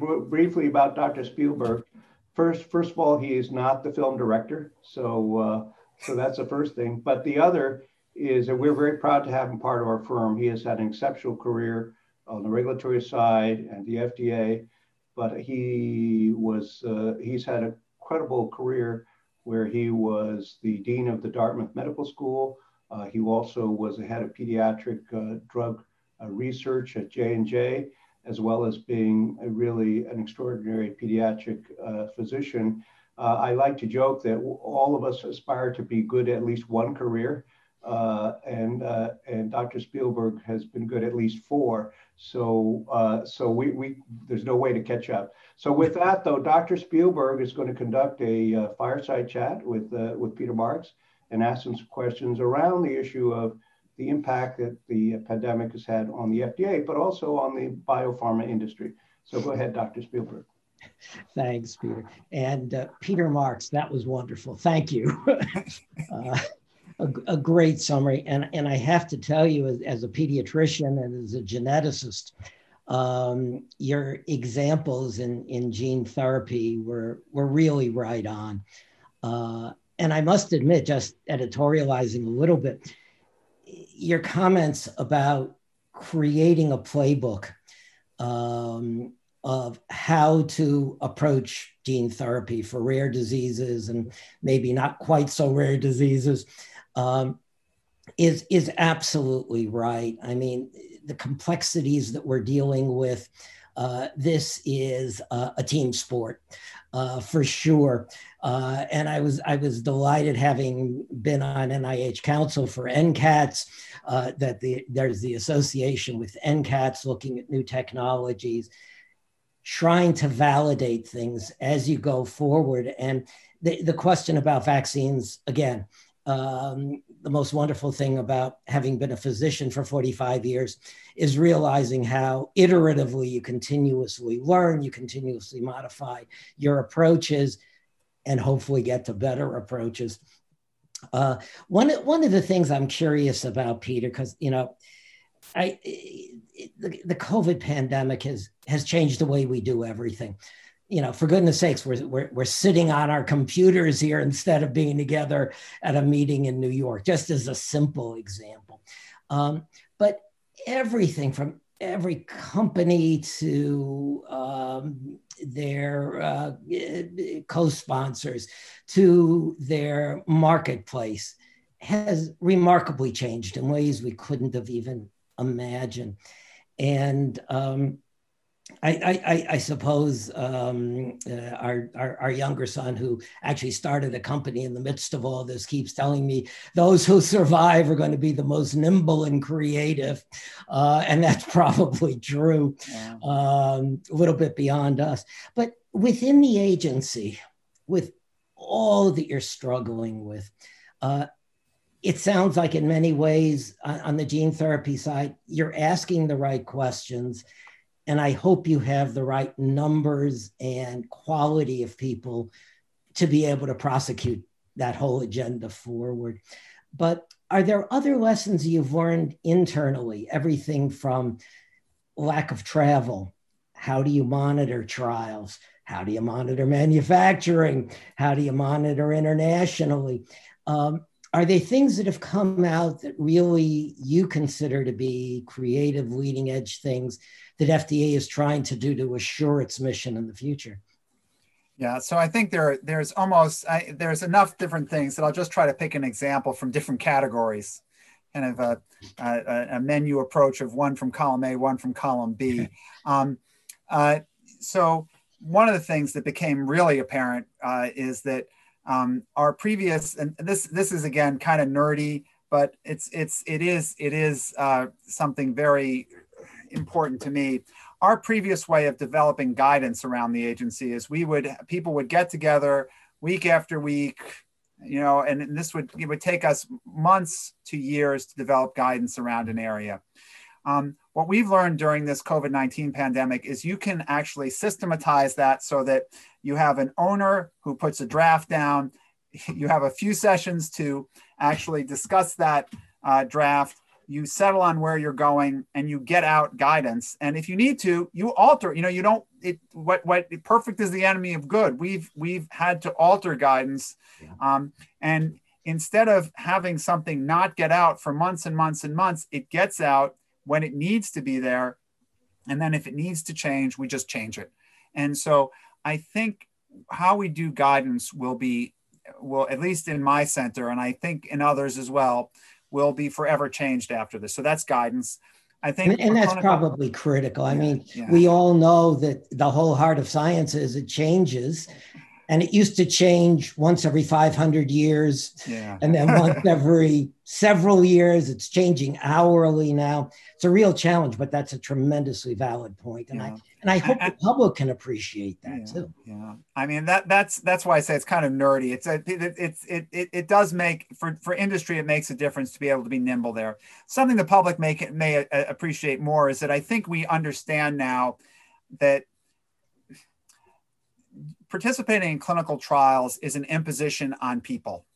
briefly about Dr. Spielberg. First, first of all, he is not the film director, so uh, so that's the first thing. But the other is that we're very proud to have him part of our firm. He has had an exceptional career on the regulatory side and the FDA, but he was uh, he's had a credible career where he was the dean of the Dartmouth Medical School. Uh, he also was the head of pediatric uh, drug uh, research at J and J as well as being really an extraordinary pediatric uh, physician. Uh, I like to joke that all of us aspire to be good at least one career, uh, and uh, and Dr. Spielberg has been good at least four. So uh, so we, we there's no way to catch up. So with that though, Dr. Spielberg is going to conduct a uh, fireside chat with with Peter Marks and ask him some questions around the issue of the impact that the pandemic has had on the FDA, but also on the biopharma industry. So go ahead, Dr. Spielberg. Thanks, Peter. And uh, Peter Marks, that was wonderful. Thank you. uh, a, a, great summary. And, and I have to tell you, as, as a pediatrician and as a geneticist, um, your examples in, in gene therapy were, were really right on. Uh, and I must admit, just editorializing a little bit, your comments about creating a playbook um, of how to approach gene therapy for rare diseases and maybe not quite so rare diseases um, is is absolutely right. I mean, the complexities that we're dealing with. Uh, this is uh, a team sport uh, for sure. Uh, and I was I was delighted having been on NIH Council for NCATS uh, that the, there's the association with NCATS looking at new technologies, trying to validate things as you go forward. And the, the question about vaccines again. Um, the most wonderful thing about having been a physician for 45 years is realizing how iteratively you continuously learn, you continuously modify your approaches, and hopefully get to better approaches. Uh, one, one of the things I'm curious about, Peter, because, you know, I, the, the COVID pandemic has, has changed the way we do everything you know, for goodness sakes, we're, we're, we're sitting on our computers here instead of being together at a meeting in New York, just as a simple example. Um, but everything from every company to um, their uh, co-sponsors to their marketplace has remarkably changed in ways we couldn't have even imagined. And um, I, I, I, suppose um, uh, our, our, our, younger son, who actually started a company in the midst of all this, keeps telling me those who survive are going to be the most nimble and creative. Uh, and that's probably true, yeah. um, a little bit beyond us. But within the agency, with all that you're struggling with, uh, it sounds like in many ways on, on the gene therapy side, you're asking the right questions and I hope you have the right numbers and quality of people to be able to prosecute that whole agenda forward. But are there other lessons you've learned internally? Everything from lack of travel, how do you monitor trials? How do you monitor manufacturing? How do you monitor internationally? Um, are they things that have come out that really you consider to be creative, leading edge things that FDA is trying to do to assure its mission in the future? Yeah, so I think there there's almost I, there's enough different things that I'll just try to pick an example from different categories, kind of a, a, a menu approach of one from column A, one from column B. Um, uh, so one of the things that became really apparent uh, is that um, our previous and this this is again kind of nerdy, but it's it's it is it is uh, something very important to me. Our previous way of developing guidance around the agency is we would people would get together week after week, you know, and this would it would take us months to years to develop guidance around an area. Um, what we've learned during this COVID 19 pandemic is you can actually systematize that so that you have an owner who puts a draft down, you have a few sessions to actually discuss that uh, draft, you settle on where you're going and you get out guidance. And if you need to you alter you know you don't it what what perfect is the enemy of good. We've we've had to alter guidance. Um, and instead of having something not get out for months and months and months it gets out when it needs to be there and then if it needs to change we just change it and so i think how we do guidance will be will at least in my center and i think in others as well will be forever changed after this. So that's guidance. I think, and, and that's clinical, probably critical. I mean, yeah. we all know that the whole heart of science is it changes, and it used to change once every 500 years, yeah. and then once every several years. It's changing hourly now. It's a real challenge, but that's a tremendously valid point, and yeah. I and I hope the public can appreciate that yeah, too. Yeah, I mean that that's that's why I say it's kind of nerdy. It's a, it, it's it, it it does make for for industry it makes a difference to be able to be nimble there. Something the public may may uh, appreciate more is that I think we understand now that participating in clinical trials is an imposition on people.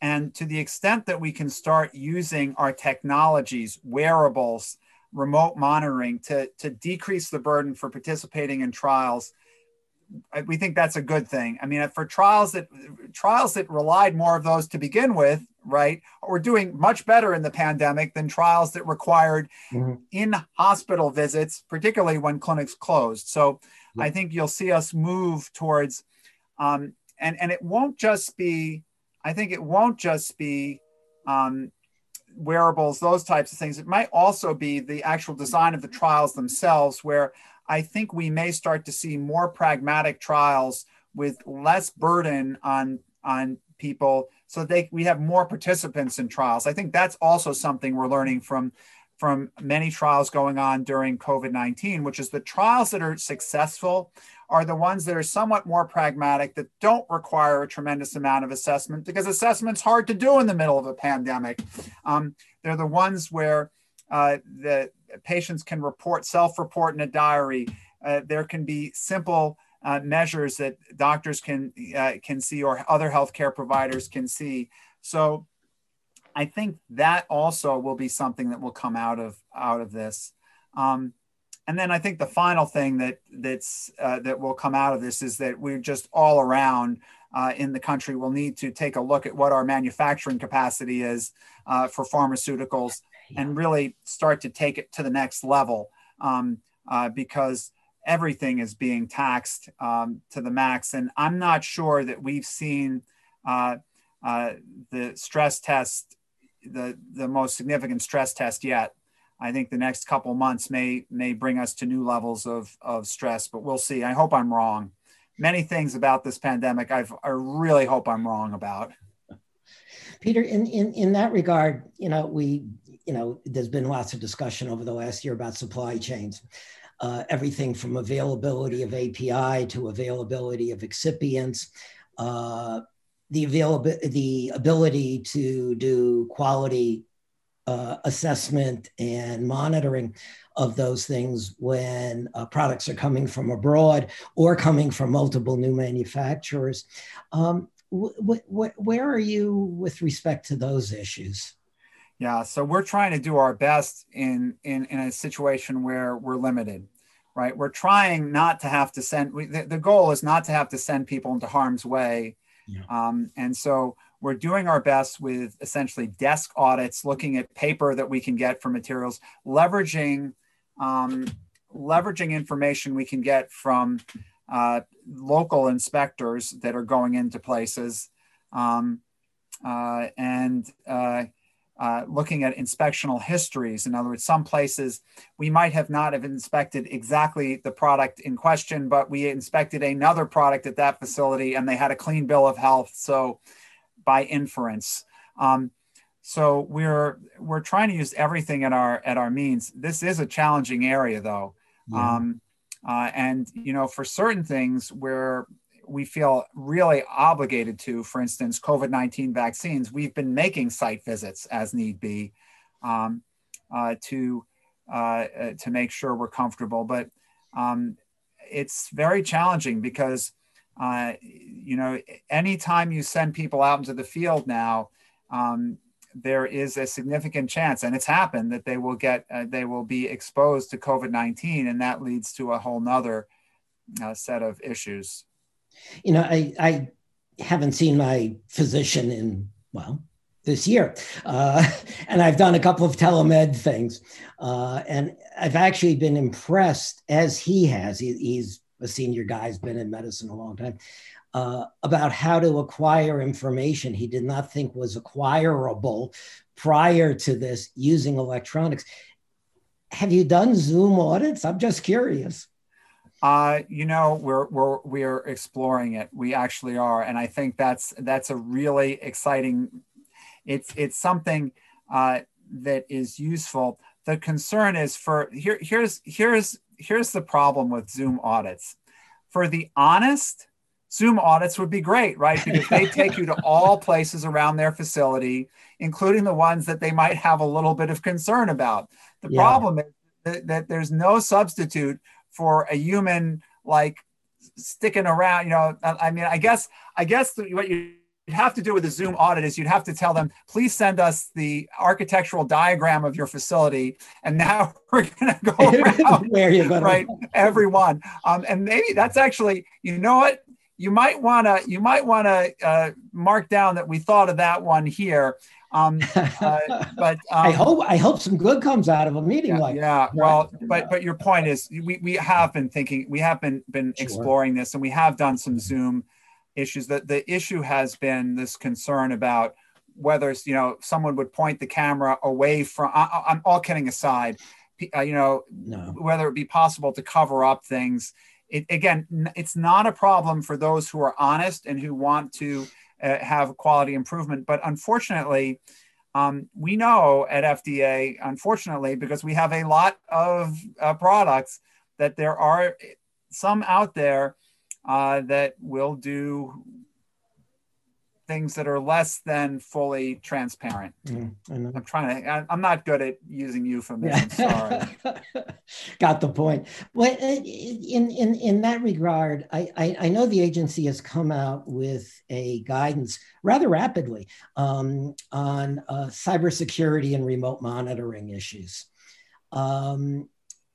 And to the extent that we can start using our technologies, wearables, remote monitoring to, to decrease the burden for participating in trials we think that's a good thing i mean for trials that trials that relied more of those to begin with right we're doing much better in the pandemic than trials that required mm-hmm. in hospital visits particularly when clinics closed so mm-hmm. i think you'll see us move towards um, and and it won't just be i think it won't just be um, wearables, those types of things. It might also be the actual design of the trials themselves, where I think we may start to see more pragmatic trials with less burden on on people, so they we have more participants in trials. I think that's also something we're learning from from many trials going on during COVID 19, which is the trials that are successful are the ones that are somewhat more pragmatic, that don't require a tremendous amount of assessment because assessment's hard to do in the middle of a pandemic. Um, they're the ones where uh, the patients can report, self report in a diary. Uh, there can be simple uh, measures that doctors can, uh, can see or other healthcare providers can see. So I think that also will be something that will come out of, out of this. Um, and then I think the final thing that that's uh, that will come out of this is that we're just all around uh, in the country will need to take a look at what our manufacturing capacity is uh, for pharmaceuticals and really start to take it to the next level um, uh, because everything is being taxed um, to the max. And I'm not sure that we've seen uh, uh, the stress test, the the most significant stress test yet. I think the next couple months may may bring us to new levels of of stress, but we'll see. I hope I'm wrong. Many things about this pandemic, I've I really hope I'm wrong about. Peter, in in in that regard, you know, we you know, there's been lots of discussion over the last year about supply chains. Uh, everything from availability of API to availability of excipients, uh, the the ability to do quality uh, assessment and monitoring of those things when uh, products are coming from abroad or coming from multiple new manufacturers. Um, wh- wh- where are you with respect to those issues? Yeah, so we're trying to do our best in in, in a situation where we're limited, right? We're trying not to have to send. We, the, the goal is not to have to send people into harm's way, yeah. um, and so we're doing our best with essentially desk audits, looking at paper that we can get for materials, leveraging um, leveraging information we can get from uh, local inspectors that are going into places, um, uh, and uh, uh, looking at inspectional histories. In other words, some places we might have not have inspected exactly the product in question, but we inspected another product at that facility and they had a clean bill of health. So by inference. Um, so we're we're trying to use everything at our at our means. This is a challenging area, though, yeah. um, uh, and you know, for certain things where we feel really obligated to, for instance, COVID nineteen vaccines, we've been making site visits as need be um, uh, to uh, uh to make sure we're comfortable. But um, it's very challenging because uh, you know, anytime you send people out into the field now, um, there is a significant chance, and it's happened, that they will get uh, they will be exposed to COVID nineteen, and that leads to a whole nother uh, set of issues. You know, I I haven't seen my physician in well this year. Uh, and I've done a couple of telemed things. Uh, and I've actually been impressed, as he has. He, he's a senior guy, has been in medicine a long time, uh, about how to acquire information he did not think was acquirable prior to this using electronics. Have you done Zoom audits? I'm just curious. Uh, you know, we're we're we're exploring it. We actually are, and I think that's that's a really exciting it's it's something uh, that is useful. The concern is for here here's here's here's the problem with Zoom audits. For the honest, Zoom audits would be great, right? Because they take you to all places around their facility, including the ones that they might have a little bit of concern about. The yeah. problem is that, that, there's no substitute for a human like sticking around. You know, I mean, I guess I guess what you'd have to do with a Zoom audit is you'd have to tell them, please send us the architectural diagram of your facility. And now we're going to go around, Where you going right, everyone. Um, and maybe that's actually, you know what? You might want to, you might want to uh, mark down that we thought of that one here. Um, uh, but um, I hope I hope some good comes out of a meeting yeah, like yeah. Well, but but your point is we, we have been thinking we have been been sure. exploring this and we have done some Zoom issues. That the issue has been this concern about whether you know someone would point the camera away from. I, am all kidding aside. Uh, you know no. whether it be possible to cover up things. It, again, it's not a problem for those who are honest and who want to uh, have quality improvement. But unfortunately, um, we know at FDA, unfortunately, because we have a lot of uh, products, that there are some out there uh, that will do things that are less than fully transparent. Mm, I'm trying to, I, am not good at using euphemisms. Yeah. Sorry. Got the point. Well, in, in, in that regard, I, I, I, know the agency has come out with a guidance rather rapidly um, on uh, cybersecurity and remote monitoring issues. Um,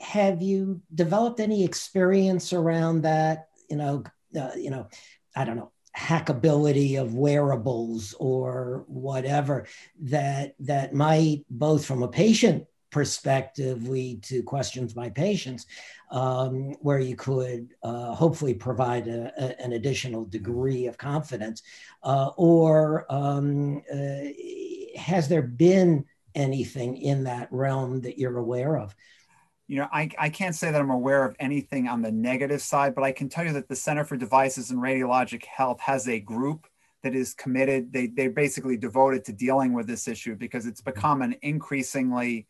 have you developed any experience around that? you know, uh, you know, I don't know, hackability of wearables or whatever that that might both from a patient perspective lead to questions by patients um, where you could uh, hopefully provide a, a, an additional degree of confidence uh, or um, uh, has there been anything in that realm that you're aware of you know, I, I can't say that I'm aware of anything on the negative side, but I can tell you that the Center for Devices and Radiologic Health has a group that is committed. They, they're basically devoted to dealing with this issue because it's become an increasingly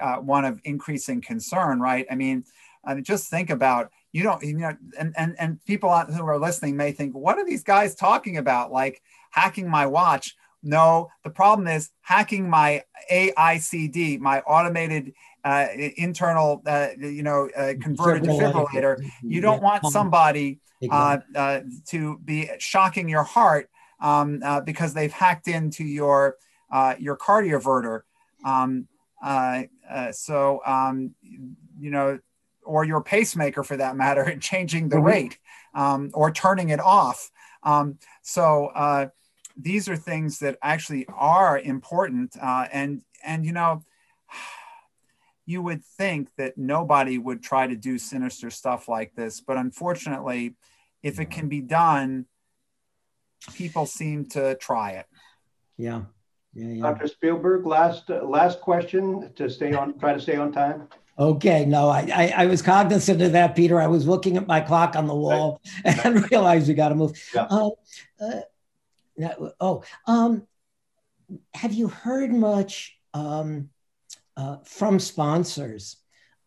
uh, one of increasing concern, right? I mean, I mean, just think about you don't you know, and and and people who are listening may think, what are these guys talking about? Like hacking my watch? No, the problem is hacking my AICD, my automated uh, internal, uh, you know, uh, converted defibrillator. You don't want somebody uh, uh, to be shocking your heart um, uh, because they've hacked into your your cardioverter. Um, so, um, you know, or your pacemaker for that matter, and changing the mm-hmm. rate um, or turning it off. Um, so these are things that actually are important, and and you know you would think that nobody would try to do sinister stuff like this. But unfortunately, if it can be done, people seem to try it. Yeah. Yeah, yeah. Dr. Spielberg, last uh, last question to stay on, try to stay on time. Okay, no, I, I, I was cognizant of that, Peter. I was looking at my clock on the wall right. and realized we got to move. Yeah. Uh, uh, oh, um, have you heard much um, uh, from sponsors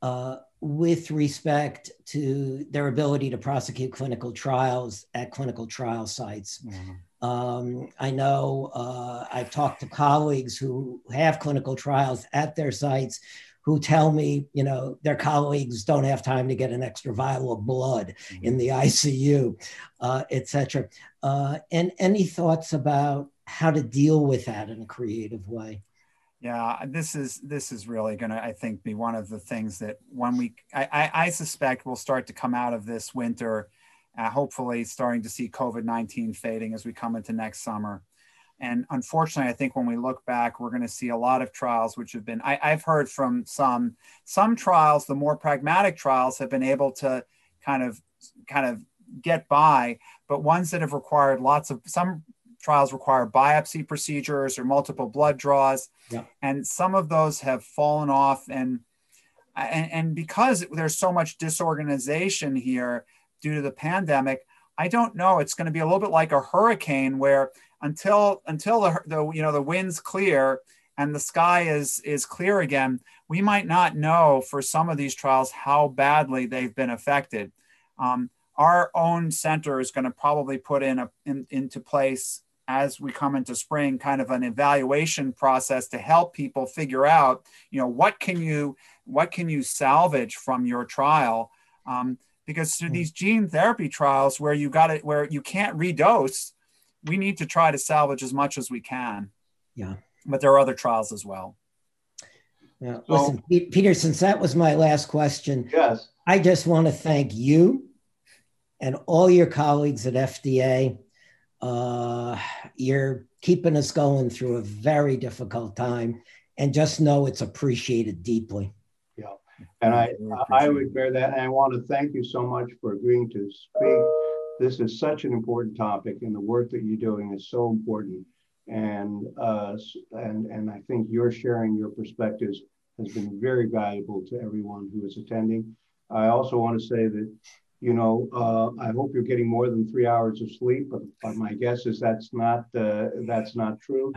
uh, with respect to their ability to prosecute clinical trials at clinical trial sites. Mm-hmm. Um, I know uh, I've talked to colleagues who have clinical trials at their sites who tell me, you know, their colleagues don't have time to get an extra vial of blood mm-hmm. in the ICU, uh, et cetera. Uh, and any thoughts about how to deal with that in a creative way. Yeah, this is this is really going to, I think, be one of the things that when we, I, I, I suspect, we'll start to come out of this winter, uh, hopefully, starting to see COVID nineteen fading as we come into next summer. And unfortunately, I think when we look back, we're going to see a lot of trials which have been. I, I've heard from some some trials, the more pragmatic trials, have been able to kind of kind of get by, but ones that have required lots of some trials require biopsy procedures or multiple blood draws, yeah. and some of those have fallen off. And, and and because there's so much disorganization here due to the pandemic, I don't know. It's going to be a little bit like a hurricane where until until the, the you know the winds clear and the sky is is clear again, we might not know for some of these trials how badly they've been affected. Um, our own center is going to probably put in, a, in into place as we come into spring kind of an evaluation process to help people figure out you know what can you what can you salvage from your trial um, because through hmm. these gene therapy trials where you got it where you can't redose we need to try to salvage as much as we can. Yeah. But there are other trials as well. Yeah. Listen peter since that was my last question yes. I just want to thank you and all your colleagues at fda uh, you're keeping us going through a very difficult time, and just know it's appreciated deeply. Yeah, and I I would bear that, and I want to thank you so much for agreeing to speak. This is such an important topic, and the work that you're doing is so important. And uh, and and I think your sharing your perspectives has been very valuable to everyone who is attending. I also want to say that you know, uh, I hope you're getting more than three hours of sleep, but, but my guess is that's not uh, that's not true.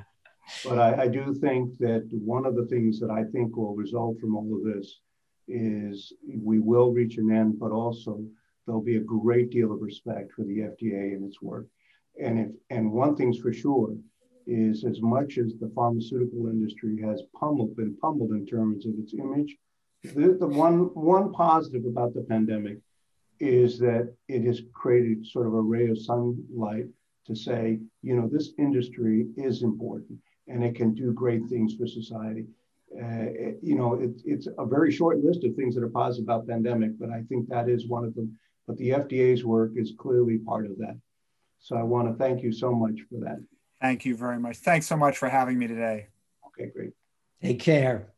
But I, I, do think that one of the things that I think will result from all of this is we will reach an end, but also there'll be a great deal of respect for the FDA and its work. And if and one thing's for sure is as much as the pharmaceutical industry has pummeled been pummeled in terms of its image, the, the one one positive about the pandemic is that it has created sort of a ray of sunlight to say, you know, this industry is important and it can do great things for society. Uh, it, you know, it, it's a very short list of things that are positive about pandemic, but I think that is one of them. But the FDA's work is clearly part of that. So I want to thank you so much for that. Thank you very much. Thanks so much for having me today. Okay, great. Take care.